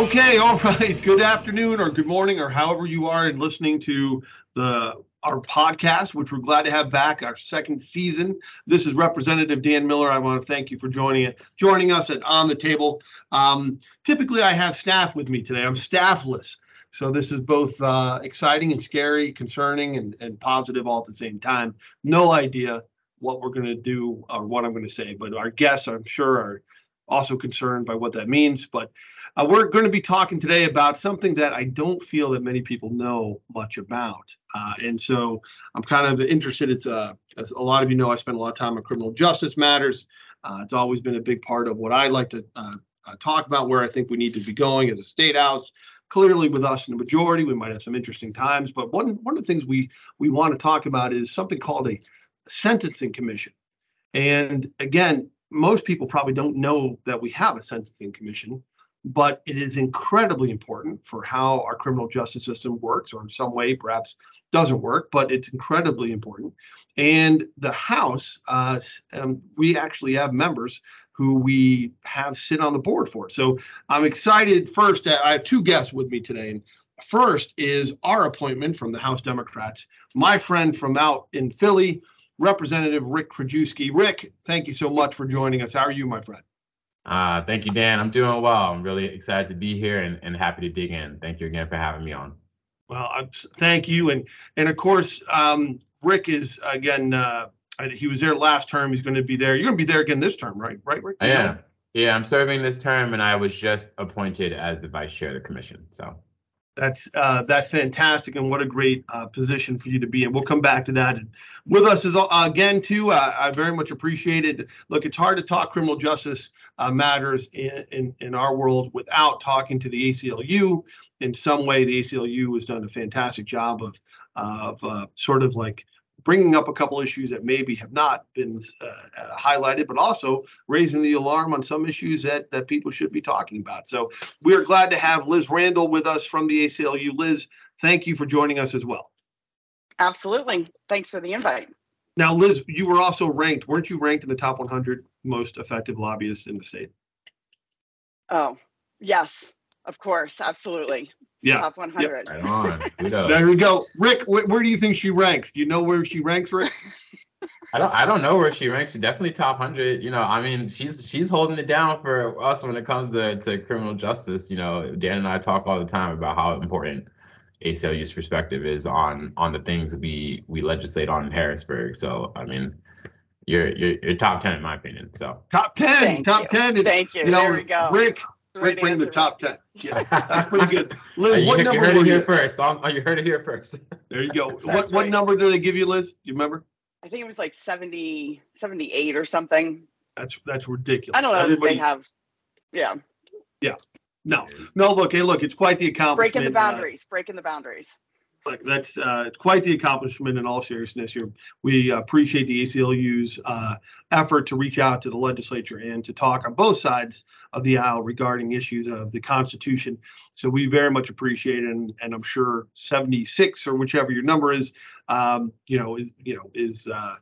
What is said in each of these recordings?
Okay, all right. Good afternoon or good morning or however you are and listening to the our podcast, which we're glad to have back, our second season. This is Representative Dan Miller. I want to thank you for joining joining us at On the Table. Um, typically, I have staff with me today. I'm staffless, so this is both uh, exciting and scary, concerning and, and positive all at the same time. No idea what we're going to do or what I'm going to say, but our guests, I'm sure, are also concerned by what that means. But uh, we're going to be talking today about something that I don't feel that many people know much about. Uh, and so I'm kind of interested. It's uh, as a lot of you know, I spend a lot of time on criminal justice matters. Uh, it's always been a big part of what I like to uh, uh, talk about, where I think we need to be going as a state house. Clearly, with us in the majority, we might have some interesting times. But one one of the things we we want to talk about is something called a sentencing commission. And again, most people probably don't know that we have a sentencing commission but it is incredibly important for how our criminal justice system works, or in some way perhaps doesn't work, but it's incredibly important. And the House, uh, um, we actually have members who we have sit on the board for. So I'm excited. First, uh, I have two guests with me today. And first is our appointment from the House Democrats, my friend from out in Philly, Representative Rick Krajewski. Rick, thank you so much for joining us. How are you, my friend? Uh, thank you, Dan. I'm doing well. I'm really excited to be here and, and happy to dig in. Thank you again for having me on. Well, uh, thank you, and and of course, um, Rick is again. Uh, he was there last term. He's going to be there. You're going to be there again this term, right? Right, Rick? Yeah, yeah. I'm serving this term, and I was just appointed as the vice chair of the commission. So that's uh, that's fantastic, and what a great uh, position for you to be in. We'll come back to that. And with us is uh, again too. I very much appreciate it. Look, it's hard to talk criminal justice uh, matters in, in in our world without talking to the ACLU. In some way, the ACLU has done a fantastic job of of uh, sort of like bringing up a couple issues that maybe have not been uh, uh, highlighted, but also raising the alarm on some issues that that people should be talking about. So we are glad to have Liz Randol with us from the ACLU. Liz, thank you for joining us as well. Absolutely. Thanks for the invite. Now, Liz, you were also ranked, weren't you ranked in the top 100 most effective lobbyists in the state? Oh, yes, of course, absolutely. Yeah. Top 100. Right on. there we go. Rick, wh- where do you think she ranks? Do you know where she ranks, Rick? I don't I don't know where she ranks. She's definitely top hundred. You know, I mean, she's she's holding it down for us when it comes to, to criminal justice. You know, Dan and I talk all the time about how important ACLU's perspective is on on the things we we legislate on in Harrisburg. So I mean, you're you're, you're top ten in my opinion. So top ten, Thank top you. ten. Thank you. You know, there we go. Rick, Great Rick bring the top ten. Yeah, that's pretty good. Liz, you, what you number heard were it here you? first. Um, you heard it here first. There you go. what That's what number did they give you, Liz? You remember? I think it was like 70, 78 or something. That's that's ridiculous. I don't know Everybody- they have, yeah, Yeah. No, no. Look, hey, look, it's quite the accomplishment. breaking the uh, boundaries, breaking the boundaries. Like that's uh, quite the accomplishment in all seriousness here. We appreciate the ACLU's uh, effort to reach out to the legislature and to talk on both sides of the aisle regarding issues of the Constitution. So we very much appreciate it, and, and I'm sure 76 or whichever your number is, um, you know, is you know is uh,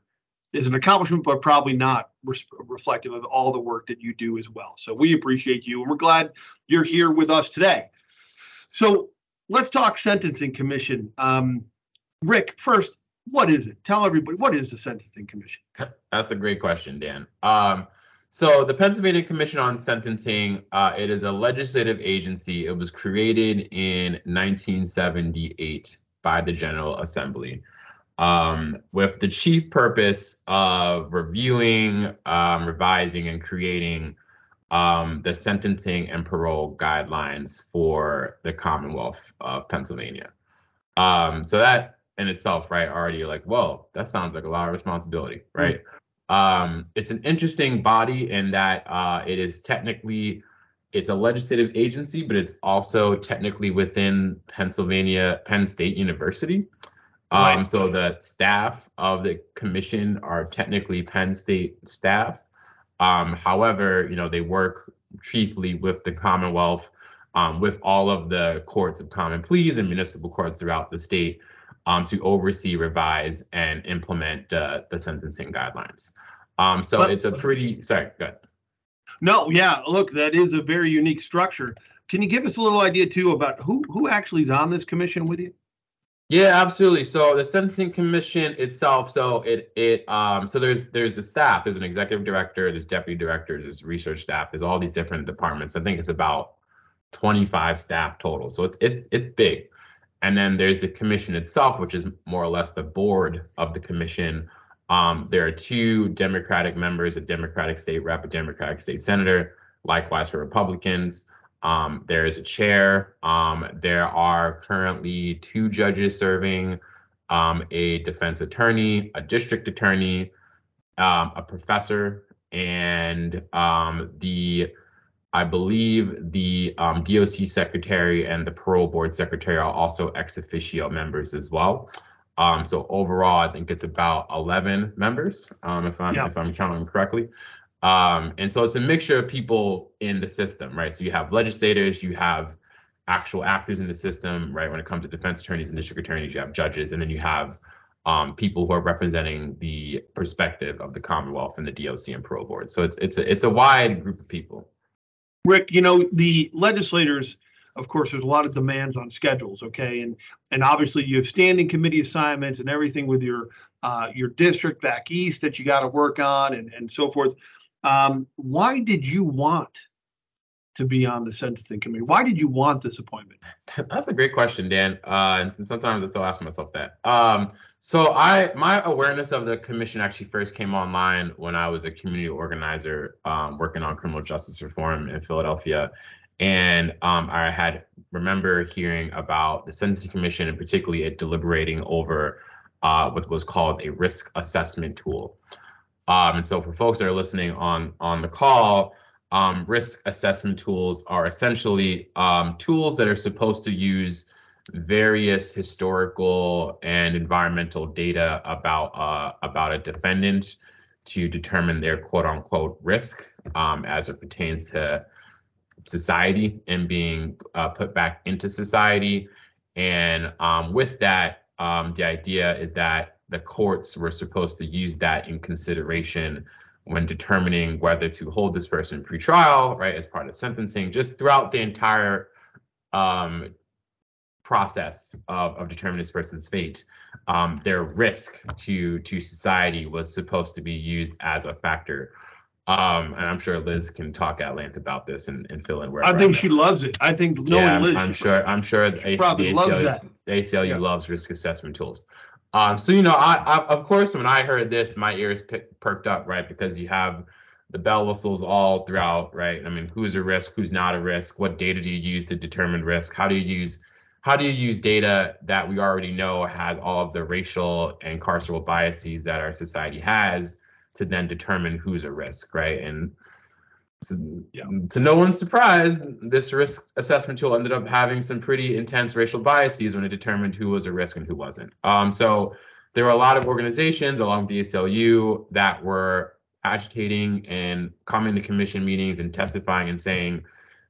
is an accomplishment, but probably not reflective of all the work that you do as well. So we appreciate you, and we're glad you're here with us today. So let's talk sentencing commission. Um, Rick, first, what is it? Tell everybody what is the sentencing commission? That's a great question, Dan. Um, so the Pennsylvania Commission on Sentencing, uh, it is a legislative agency. It was created in 1978 by the General Assembly, um, with the chief purpose of reviewing, um, revising, and creating um, the sentencing and parole guidelines for the Commonwealth of Pennsylvania. Um, so that in itself, right, already like, whoa, that sounds like a lot of responsibility, right? Um, it's an interesting body in that uh, it is technically it's a legislative agency, but it's also technically within Pennsylvania Penn State University. Um, Right. So the staff of the commission are technically Penn State staff. Um, however, you know they work chiefly with the Commonwealth, um, with all of the courts of common pleas and municipal courts throughout the state um, to oversee, revise, and implement uh, the sentencing guidelines. Um, so But- it's a pretty sorry, go ahead. No, yeah, look, that is a very unique structure. can you give us a little idea too about who who actually is on this commission with you? Yeah, absolutely. So the sentencing commission itself, so it it um so there's there's the staff, there's an executive director, there's deputy directors, there's research staff, there's all these different departments. I think it's about 25 staff total. So it's it's it's big. And then there's the commission itself, which is more or less the board of the commission. Um, there are two Democratic members, a Democratic state rep, a Democratic state senator, likewise for Republicans. Um, there is a chair. Um, there are currently two judges serving, um, a defense attorney, a district attorney, um, a professor, and um, the I believe the um, DOC secretary and the parole board secretary are also ex officio members as well. so overall, I think it's about 11 members, if I'm yeah. if I'm counting correctly. Um, and so it's a mixture of people in the system, right? So you have legislators, you have actual actors in the system, right? When it comes to defense attorneys and district attorneys, you have judges, and then you have um, people who are representing the perspective of the Commonwealth and the DOC and parole board. So it's it's a, it's a wide group of people. Rick, you know the legislators. Of course, there's a lot of demands on schedules, okay, and and obviously you have standing committee assignments and everything with your uh, your district back east that you got to work on and and so forth. Um, why did you want to be on the sentencing committee? Why did you want this appointment? That's a great question, Dan. Uh, and sometimes I still ask myself that. Um, so I, my awareness of the commission actually first came online when I was a community organizer um, working on criminal justice reform in Philadelphia. And um, I had remember hearing about the sentencing commission and particularly it deliberating over uh, what was called a risk assessment tool. Um, and so for folks that are listening on on the call, um, risk assessment tools are essentially um, tools that are supposed to use various historical and environmental data about uh, about a defendant to determine their quote unquote risk um, as it pertains to society and being uh, put back into society. And um, with that, um, the idea is that the courts were supposed to use that in consideration when determining whether to hold this person pretrial, right, as part of sentencing, just throughout the entire um, process of, of determining this person's fate. Um, their risk to to society was supposed to be used as a factor. Um, and I'm sure Liz can talk at length about this and, and fill in where. I think she loves it. I think knowing yeah, Liz, I'm sure. I'm sure the, probably the ACLU, that. The ACLU yeah. loves risk assessment tools. Um, so you know, I, I, of course when I heard this, my ears perked up, right? Because you have the bell whistles all throughout, right? I mean, who's a risk, who's not a risk? What data do you use to determine risk? How do you use how do you use data that we already know has all of the racial and carceral biases that our society has to then determine who's a risk, right? And to, yeah. to no one's surprise, this risk assessment tool ended up having some pretty intense racial biases when it determined who was a risk and who wasn't. Um, so there were a lot of organizations along with the ACLU that were agitating and coming to commission meetings and testifying and saying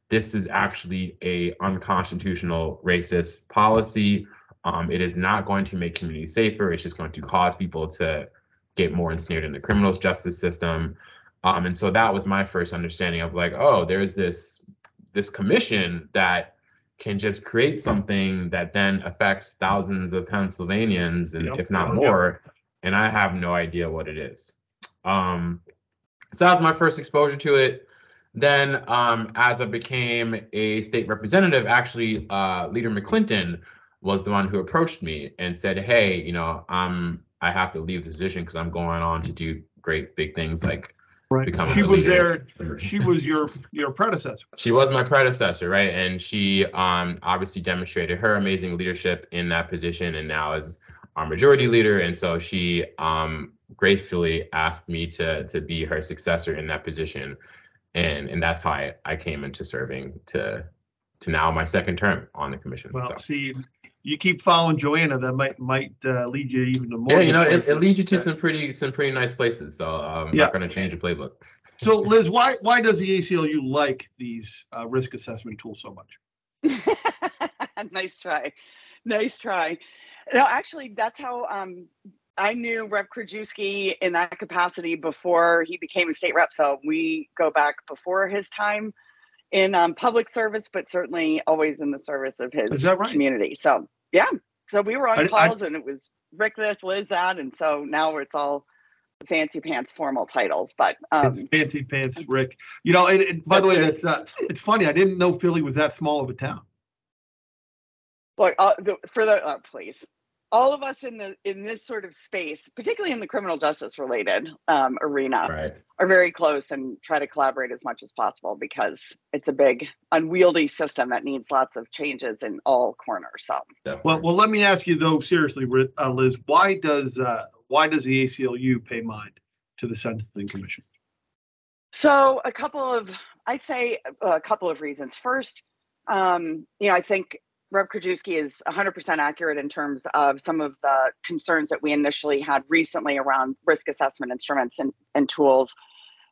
this is actually a unconstitutional racist policy. Um, it is not going to make communities safer. It's just going to cause people to get more ensnared in the criminal justice system. Um, and so that was my first understanding of like, oh, there's this this commission that can just create something that then affects thousands of Pennsylvanians and yep. if not more, yep. and I have no idea what it is. Um, so that was my first exposure to it. Then, um, as I became a state representative, actually, uh, Leader McClinton was the one who approached me and said, "Hey, you know, I'm I have to leave the position because I'm going on to do great big things like Right. She was there. She was your your predecessor. She was my predecessor, right? And she um obviously demonstrated her amazing leadership in that position, and now is our majority leader. And so she um gracefully asked me to to be her successor in that position, and and that's how I, I came into serving to to now my second term on the commission. Well, so. see, you keep following Joanna, that might might uh, lead you even to more. Yeah, you know, it, it, leads you to some pretty some pretty nice places. So I'm yeah. not going to change the playbook. So Liz, why why does the ACLU like these uh, risk assessment tools so much? nice try, nice try. No, actually, that's how um, I knew Rev Krajewski in that capacity before he became a state rep. So we go back before his time in um, public service, but certainly always in the service of his right? community. So yeah, so we were on I- I- calls, and it was Rick this, Liz that, and so now it's all fancy pants formal titles. But um, fancy pants, Rick. You know, and, and by the way, that's uh, it's funny. I didn't know Philly was that small of a town. look uh, the, for the uh, please, all of us in the in this sort of space, particularly in the criminal justice related um, arena, Right. are very close and try to collaborate as much as possible because it's a big unwieldy system that needs lots of changes in all corners. So. Well, well, let me ask you though, seriously, uh, Liz, why does uh, why does the ACLU pay mind to the Sentencing Commission? So a couple of, I'd say a couple of reasons. First, um, you know, I think Rep. Krajewski is 100% accurate in terms of some of the concerns that we initially had recently around risk assessment instruments and, and tools.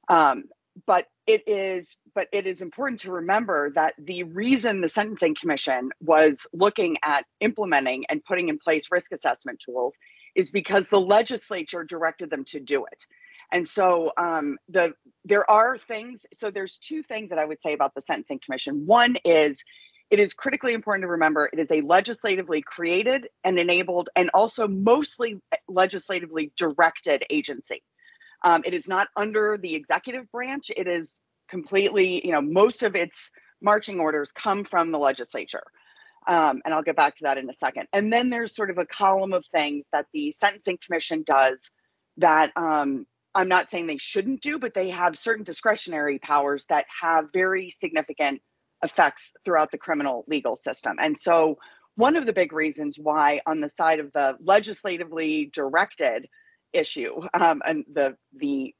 Um, but it is, but it is important to remember that the reason the Sentencing Commission was looking at implementing and putting in place risk assessment tools is because the legislature directed them to do it. And so um, the there are things. So there's two things that I would say about the Sentencing Commission. One is it is critically important to remember it is a legislatively created and enabled and also mostly legislatively directed agency. Um, it is not under the executive branch. It is completely, you know, most of its marching orders come from the legislature. Um, and I'll get back to that in a second. And then there's sort of a column of things that the Sentencing Commission does that um, I'm not saying they shouldn't do, but they have certain discretionary powers that have very significant effects throughout the criminal legal system. And so, one of the big reasons why, on the side of the legislatively directed issue, um, and the the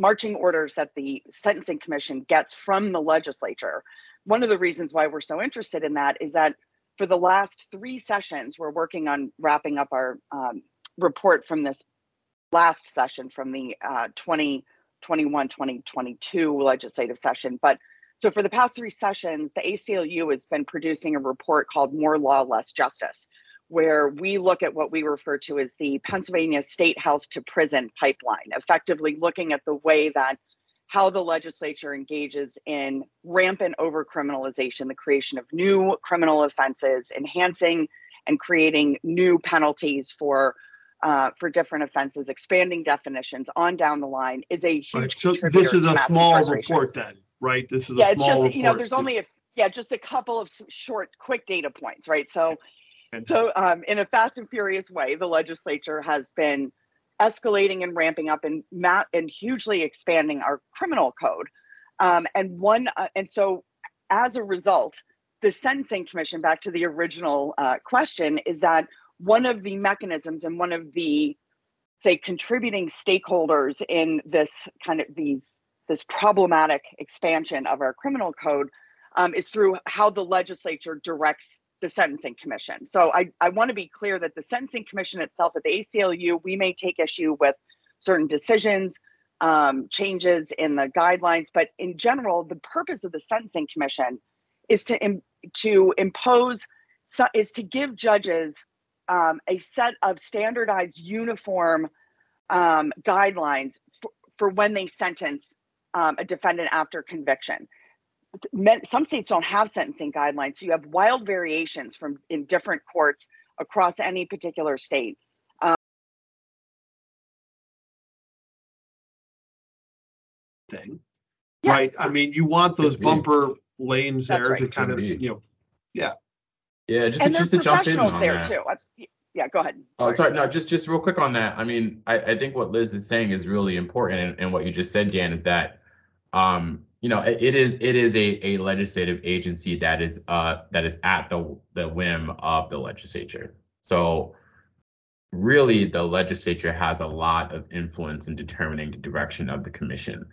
marching orders that the Sentencing Commission gets from the legislature, one of the reasons why we're so interested in that is that for the last three sessions, we're working on wrapping up our um, report from this last session from the uh, 2021 2022 legislative session. But so for the past three sessions, the ACLU has been producing a report called More Law, Less Justice, where we look at what we refer to as the Pennsylvania State House to Prison pipeline, effectively looking at the way that how the legislature engages in rampant overcriminalization, the creation of new criminal offenses, enhancing and creating new penalties for uh, for different offenses, expanding definitions on down the line is a huge Right, so this is a small report then, right? This is Yeah, it's just report. you know, there's only a yeah, just a couple of short, quick data points, right? So so, um, in a fast and furious way, the legislature has been escalating and ramping up and ma- and hugely expanding our criminal code. Um, and one, uh, and so as a result, the Sentencing Commission, back to the original uh, question, is that one of the mechanisms and one of the say contributing stakeholders in this kind of these this problematic expansion of our criminal code um, is through how the legislature directs the sentencing commission. So I, I want to be clear that the sentencing commission itself at the ACLU, we may take issue with certain decisions, um, changes in the guidelines, but in general, the purpose of the sentencing commission is to im- to impose is to give judges um, a set of standardized, uniform um, guidelines for, for when they sentence um, a defendant after conviction some states don't have sentencing guidelines, so you have wild variations from in different courts across any particular state. thing, Yes. right? I mean, you want those Could be. bumper lanes That's there right. to kind of, be. you know, Yeah, just and there's just to jump in professionals on there that. too. I- Yeah, go ahead. Oh, sorry. No, just just real quick on that. I mean, I, I think what Liz is saying is really important, and, and what you just said, Dan, is that, um, you know, it, it is it is a, a legislative agency that is uh that is at the the whim of the legislature. So, really, the legislature has a lot of influence in determining the direction of the commission.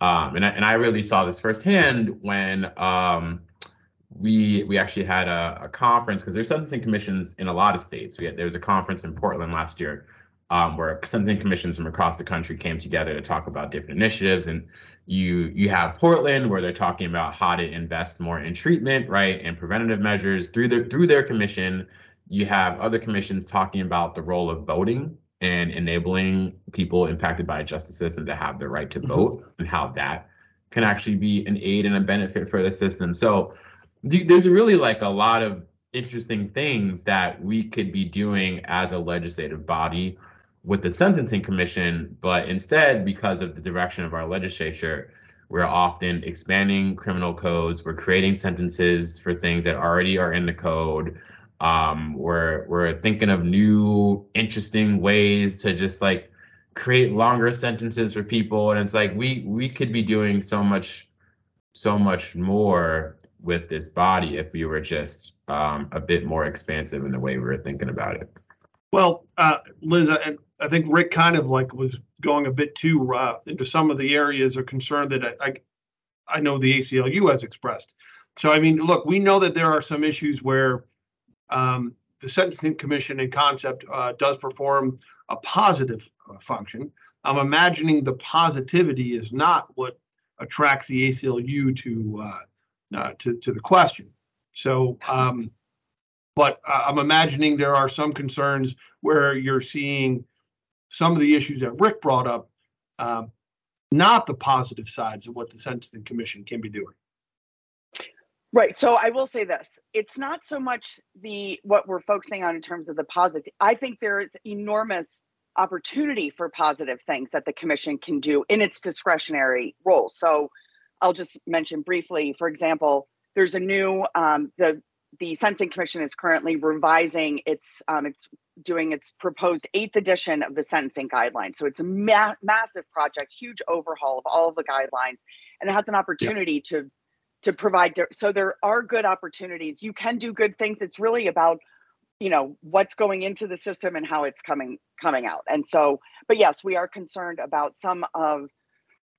Um, and I, and I really saw this firsthand when um we we actually had a, a conference because there's sentencing commissions in a lot of states. We had, there was a conference in Portland last year um, where sentencing commissions from across the country came together to talk about different initiatives. And you you have Portland where they're talking about how to invest more in treatment, right, and preventative measures through their through their commission. You have other commissions talking about the role of voting and enabling people impacted by a justice system to have the right to Mhm. vote and how that can actually be an aid and a benefit for the system. So there's really like a lot of interesting things that we could be doing as a legislative body with the sentencing commission, but instead, because of the direction of our legislature, we're often expanding criminal codes. We're creating sentences for things that already are in the code. Um, we're we're thinking of new, interesting ways to just like create longer sentences for people, and it's like we we could be doing so much, so much more with this body if we were just um, a bit more expansive in the way we were thinking about it. Well, uh, Liz, I, think Rick kind of like was going a bit too uh, into some of the areas of concern that I, I, I know the ACLU has expressed. So I mean, look, we know that there are some issues where um, the Sentencing Commission in concept uh, does perform a positive function. I'm imagining the positivity is not what attracts the ACLU to uh, uh, to to the question. So, um, but uh, I'm imagining there are some concerns where you're seeing some of the issues that Rick brought up, um, not the positive sides of what the Sentencing Commission can be doing. Right. So I will say this: it's not so much the what we're focusing on in terms of the positive. I think there is enormous opportunity for positive things that the commission can do in its discretionary role. So I'll just mention briefly, for example, there's a new um, the the Sentencing Commission is currently revising its um, it's doing its proposed eighth edition of the sentencing guidelines. So it's a ma- massive project, huge overhaul of all of the guidelines, and it has an opportunity yeah. to to provide. So there are good opportunities. You can do good things. It's really about you know what's going into the system and how it's coming coming out. And so, but yes, we are concerned about some of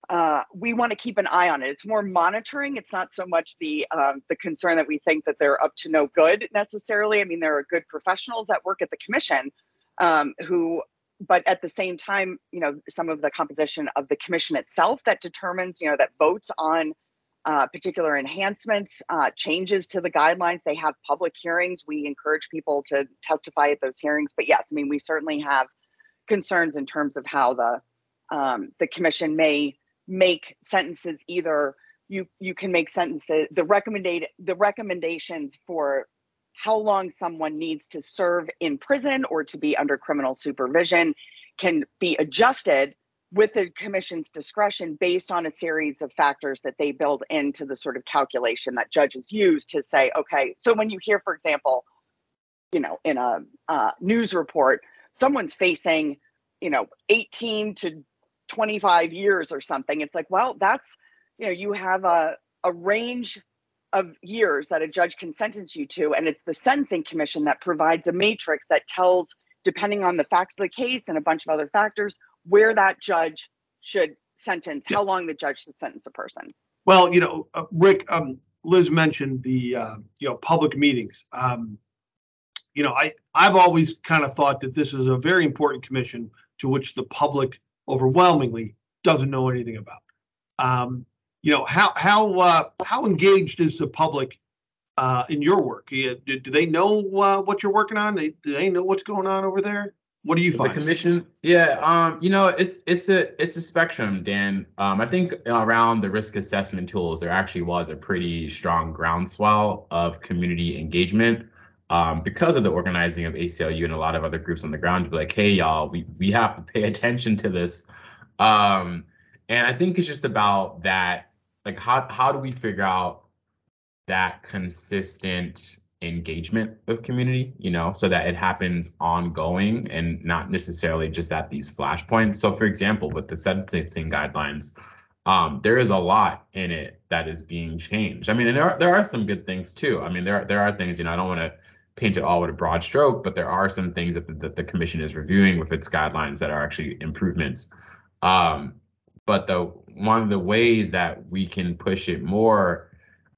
uh, we want to keep an eye on it. It's more monitoring. It's not so much the um, the concern that we think that they're up to no good necessarily. I mean, there are good professionals that work at the commission um, who, but at the same time, you know, some of the composition of the commission itself that determines, you know, that votes on uh, particular enhancements, uh, changes to the guidelines. They have public hearings. We encourage people to testify at those hearings. But yes, I mean, we certainly have concerns in terms of how the um, the commission may make sentences either. You you can make sentences the recommended the recommendations for how long someone needs to serve in prison or to be under criminal supervision can be adjusted with the commission's discretion based on a series of factors that they build into the sort of calculation that judges use to say okay so when you hear for example you know in a uh, news report someone's facing you know 18 to 25 years or something it's like well that's you know you have a, a range of years that a judge can sentence you to and it's the sentencing commission that provides a matrix that tells depending on the facts of the case and a bunch of other factors where that judge should sentence yeah. how long the judge should sentence a person well you know uh, rick um, liz mentioned the uh, you know public meetings um, you know i i've always kind of thought that this is a very important commission to which the public overwhelmingly doesn't know anything about. Um, you know, how how uh, how engaged is the public uh, in your work? Do, do they know uh, what you're working on? do they know what's going on over there? What do you find? The commission, yeah, um, you know, it's it's a it's a spectrum, Dan. Um, I think around the risk assessment tools, there actually was a pretty strong groundswell of community engagement um, because of the organizing of ACLU and a lot of other groups on the ground to be like, hey, y'all, we, we have to pay attention to this. Um, and I think it's just about that, like, how, how do we figure out that consistent engagement of community, you know, so that it happens ongoing and not necessarily just at these flashpoints. So, for example, with the sentencing guidelines, um, there is a lot in it that is being changed. I mean, and there are, there are some good things too. I mean, there there are things, you know, I don't want to paint it all with a broad stroke, but there are some things that the, that the commission is reviewing with its guidelines that are actually improvements. Um, but the one of the ways that we can push it more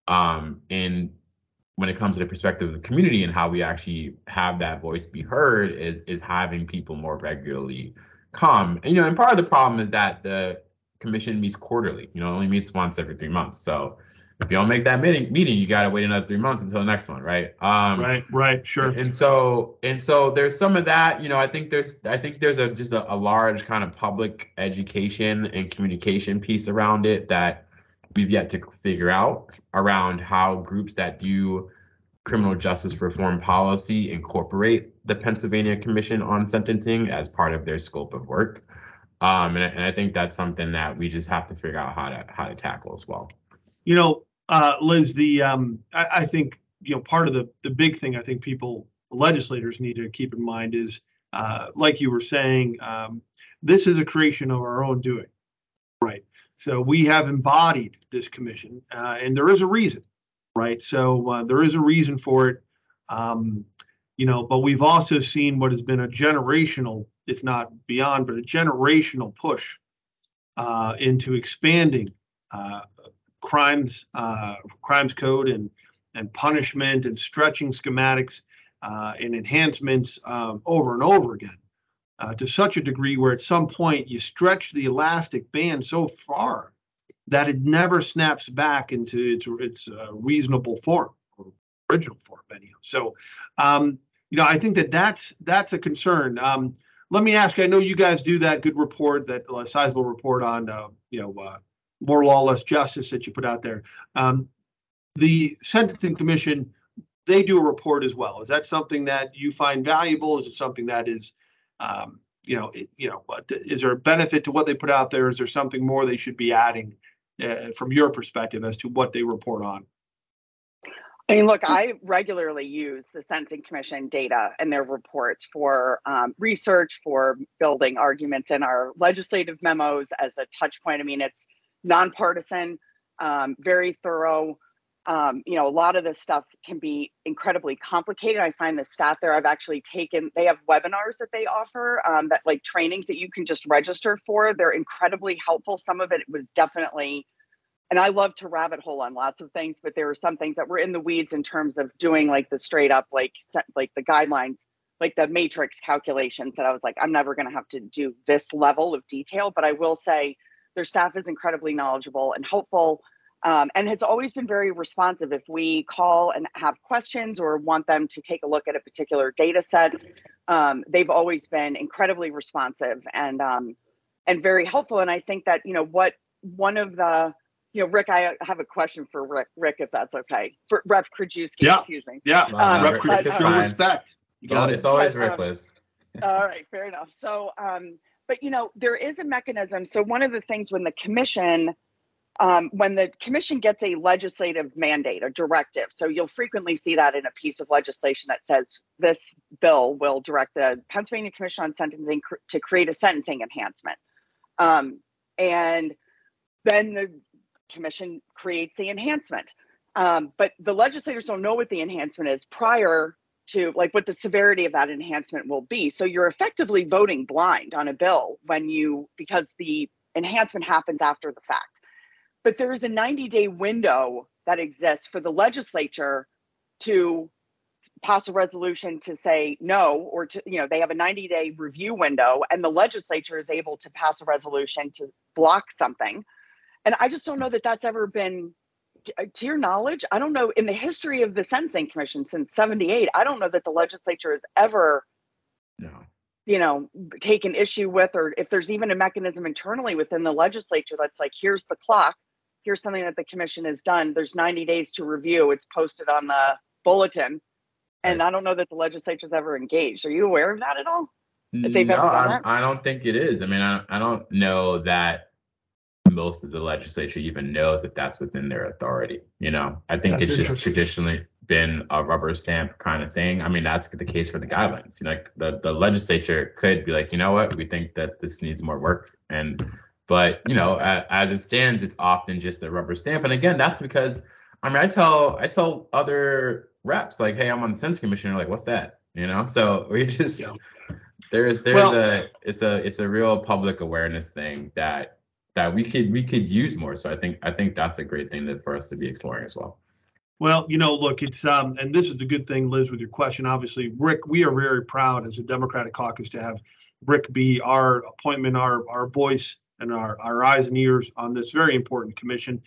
um, in when it comes to the perspective of the community and how we actually have that voice be heard is is having people more regularly come. And, you know, and part of the problem is that the commission meets quarterly. You know, only meets once every three months. So if you don't make that meeting, meeting, you got to wait another three months until the next one, right? Um, right, right, sure. And so, and so, there's some of that. You know, I think there's, I think there's a just a, a large kind of public education and communication piece around it that we've yet to figure out around how groups that do criminal justice reform policy incorporate the Pennsylvania Commission on Sentencing as part of their scope of work. Um, and, and I think that's something that we just have to figure out how to how to tackle as well. You know, uh, Liz, the um, I, I, think you know part of the the big thing I think people legislators need to keep in mind is uh, like you were saying, um, this is a creation of our own doing, right? So we have embodied this commission, uh, and there is a reason, right? So uh, there is a reason for it, um, you know. But we've also seen what has been a generational, if not beyond, but a generational push uh, into expanding uh, crimes, uh, crimes code, and and punishment, and stretching schematics uh, and enhancements um, over and over again uh, to such a degree where at some point you stretch the elastic band so far that it never snaps back into its its reasonable form, or original form, anyhow. So, um, you know, I think that that's that's a concern. Um, let me ask. I know you guys do that good report, that uh, sizable report on uh, you know uh, more law, less justice that you put out there. Um, the Sentencing Commission, they do a report as well. Is that something that you find valuable? Is it something that is um, you know, it, you know, is there a benefit to what they put out there? Is there something more they should be adding uh, from your perspective as to what they report on? I mean, look, I regularly use the Sentencing Commission data and their reports for um, research, for building arguments in our legislative memos as a touch point. I mean, it's nonpartisan, um, very thorough um, you know, a lot of this stuff can be incredibly complicated. I find the staff there, I've actually taken, they have webinars that they offer um, that like trainings that you can just register for. They're incredibly helpful. Some of it was definitely, and I love to rabbit hole on lots of things, but there were some things that were in the weeds in terms of doing like the straight up, like, like the guidelines, like the matrix calculations that I was like, I'm never going to have to do this level of detail. But I will say their staff is incredibly knowledgeable and helpful um, and has always been very responsive. If we call and have questions or want them to take a look at a particular data set, um, they've always been incredibly responsive and um, and very helpful. And I think that you know what one of the you know, Rick, I have a question for Rick, Rick if that's okay. For Rep Krajewski, yeah. excuse me. Yeah, um, Rep Krajewski, show respect. You got it. It's always but, Rick, Liz. all right, fair enough. So, um, but you know, there is a mechanism. So one of the things when the commission um, when the commission gets a legislative mandate, a directive. So you'll frequently see that in a piece of legislation that says this bill will direct the Pennsylvania Commission on Sentencing cr- to create a sentencing enhancement. Um, and then the commission creates the enhancement. Um, but the legislators don't know what the enhancement is prior to like what the severity of that enhancement will be. So you're effectively voting blind on a bill when you because the enhancement happens after the fact but there is a 90 day window that exists for the legislature to pass a resolution to say no or to you know they have a 90 day review window and the legislature is able to pass a resolution to block something and i just don't know that that's ever been Uh, to your knowledge i don't know in the history of the sentencing commission since 78 i don't know that the legislature has ever no you know taken issue with or if there's even a mechanism internally within the legislature that's like here's the clock here's something that the commission has done. There's 90 days to review. It's posted on the bulletin. And I don't know that the legislature's ever engaged. Are you aware of that at all? That no, I, I, don't think it is. I mean, I, I don't know that most of the legislature even knows that that's within their authority. You know, I think that's it's just traditionally been a rubber stamp kind of thing. I mean, that's the case for the guidelines. You know, like the, the legislature could be like, you know what, we think that this needs more work. And but you know, as, as it stands, it's often just a rubber stamp. And again, that's because I mean, I tell I tell other reps like, hey, I'm on the Sense Commission. They're like, what's that? You know, so we just yeah. there's there's well, a it's a it's a real public awareness thing that that we could we could use more. So I think I think that's a great thing that for us to be exploring as well. Well, you know, look, it's um, and this is the good thing, Liz, with your question. Obviously, Rick, we are very proud as a Democratic caucus to have Rick be our appointment, our our voice and our, our eyes and ears on this very important commission.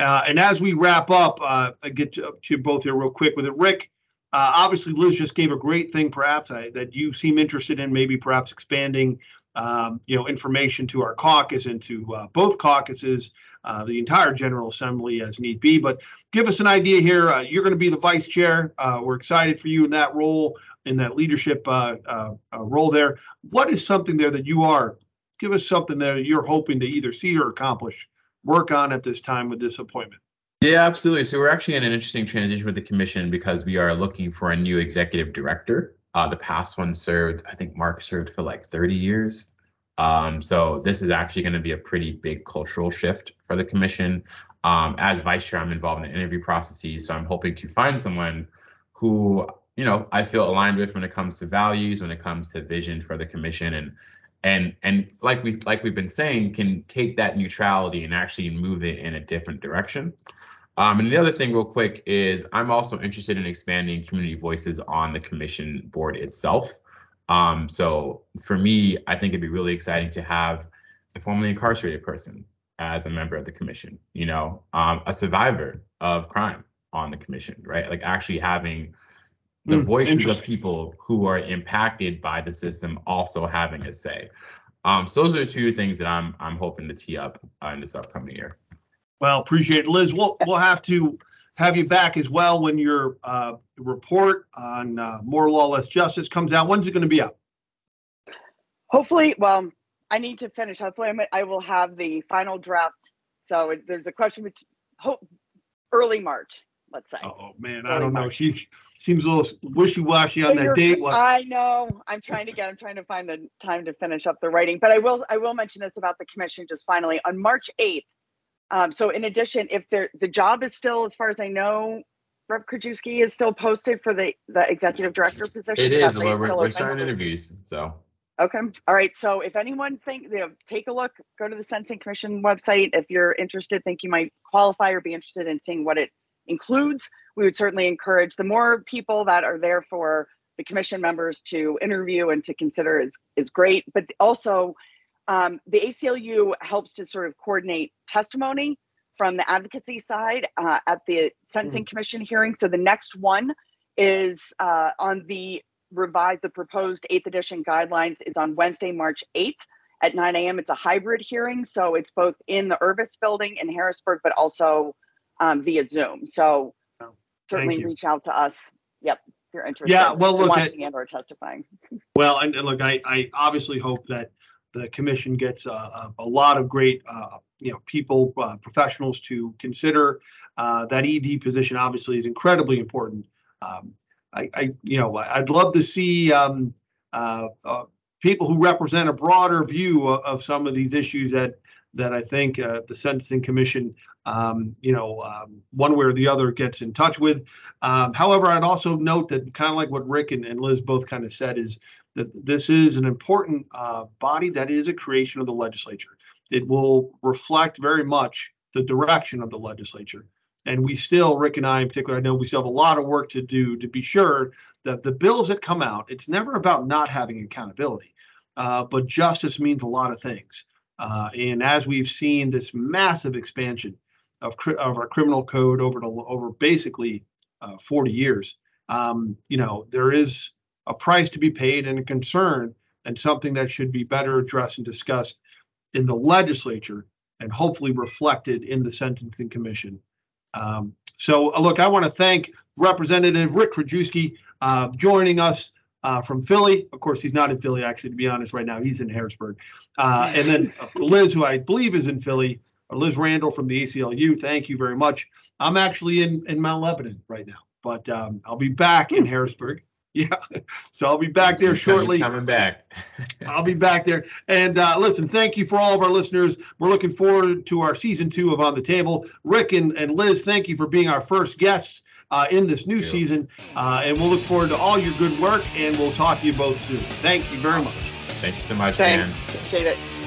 Uh, and as we wrap up, uh, I get to, to both here real quick with it. Rick, uh, obviously Liz just gave a great thing, perhaps I, that you seem interested in, maybe perhaps expanding um, you know, information to our caucus and to uh, both caucuses, uh, the entire General Assembly as need be. But give us an idea here. Uh, you're going to be the vice chair. Uh, we're excited for you in that role, in that leadership uh, uh, role there. What is something there that you are? Give us something there that you're hoping to either see or accomplish, work on at this time with this appointment. Yeah, absolutely. So we're actually in an interesting transition with the commission because we are looking for a new executive director. Uh, the past one served, I think Mark served for like 30 years. Um, so this is actually going to be a pretty big cultural shift for the commission. Um, as vice chair, I'm involved in the interview processes, so I'm hoping to find someone who, you know, I feel aligned with when it comes to values, when it comes to vision for the commission, and and and like we like we've been saying, can take that neutrality and actually move it in a different direction. Um, and the other thing, real quick, is I'm also interested in expanding community voices on the commission board itself. Um, so for me, I think it'd be really exciting to have a formerly incarcerated person as a member of the commission, you know, um, a survivor of crime on the commission, right? Like actually having the mm, voices of people who are impacted by the system also having a say. Um, so those are two things that I'm I'm hoping to tee up uh, in this upcoming year. Well, appreciate it, Liz. We'll we'll have to have you back as well when your uh, report on uh, more law, less justice comes out. When's it going to be out? Hopefully, well, I need to finish. Hopefully, I'm, I will have the final draft. So there's a question. Which, hope early March, let's say. Oh man, early I don't know. She seems a little wishy-washy on that date. What? I know. I'm trying to get. I'm trying to find the time to finish up the writing. But I will. I will mention this about the commission just finally on March 8th um, so in addition, if the job is still, as far as I know, Rep. Krajewski is still posted for the, the executive director position. It is. We're, we're starting interviews. So. Okay. All right. So if anyone think, you know, take a look, go to the Sentencing Commission website. If you're interested, think you might qualify or be interested in seeing what it includes, we would certainly encourage the more people that are there for the commission members to interview and to consider is is great. But also um, the ACLU helps to sort of coordinate testimony from the advocacy side uh, at the Sentencing mm-hmm. Commission hearing. So the next one is uh, on the revised, the proposed eighth edition guidelines is on Wednesday, March 8th at 9 a.m. It's a hybrid hearing. So it's both in the Irvis building in Harrisburg, but also um, via Zoom. So oh, certainly reach out to us. Yep. If you're interested yeah, well, look, watching and or testifying. Well, and, and look, I, I obviously hope that the commission gets a, a lot of great uh, you know people uh, professionals to consider. Uh, that ed position obviously is incredibly important. Um, I, I, you know i'd love to see um, uh, uh, people who represent a broader view of, of, some of these issues that that i think uh, the sentencing commission um, you know um, one way or the other gets in touch with. Um, however i'd also note that kind of like what rick and, and liz both kind of said is that this is an important uh, body that is a creation of the legislature. It will reflect very much the direction of the legislature. And we still, Rick and I in particular, I know we still have a lot of work to do to be sure that the bills that come out, it's never about not having accountability, uh, but justice means a lot of things. Uh, and as we've seen this massive expansion of, of our criminal code over to over basically uh, 40 years, um, you know, there is a price to be paid and a concern and something that should be better addressed and discussed in the legislature and hopefully reflected in the sentencing commission. Um, so, uh, look, I want to thank Representative Rick Krajewski uh, joining us uh, from Philly. Of course, he's not in Philly, actually, to be honest, right now. He's in Harrisburg. Uh, and then uh, Liz, who I believe is in Philly, Liz Randol from the ACLU. Thank you very much. I'm actually in, in Mount Lebanon right now, but um, I'll be back in Harrisburg. Yeah. So I'll be back there shortly. Coming back. I'll be back there. And uh, listen, thank you for all of our listeners. We're looking forward to our season two of On the Table. Rick and, and Liz, thank you for being our first guests uh, in this new season. Uh, and we'll look forward to all your good work. And we'll talk to you both soon. Thank you very much. Thank you so much, Thanks. Dan. Appreciate it.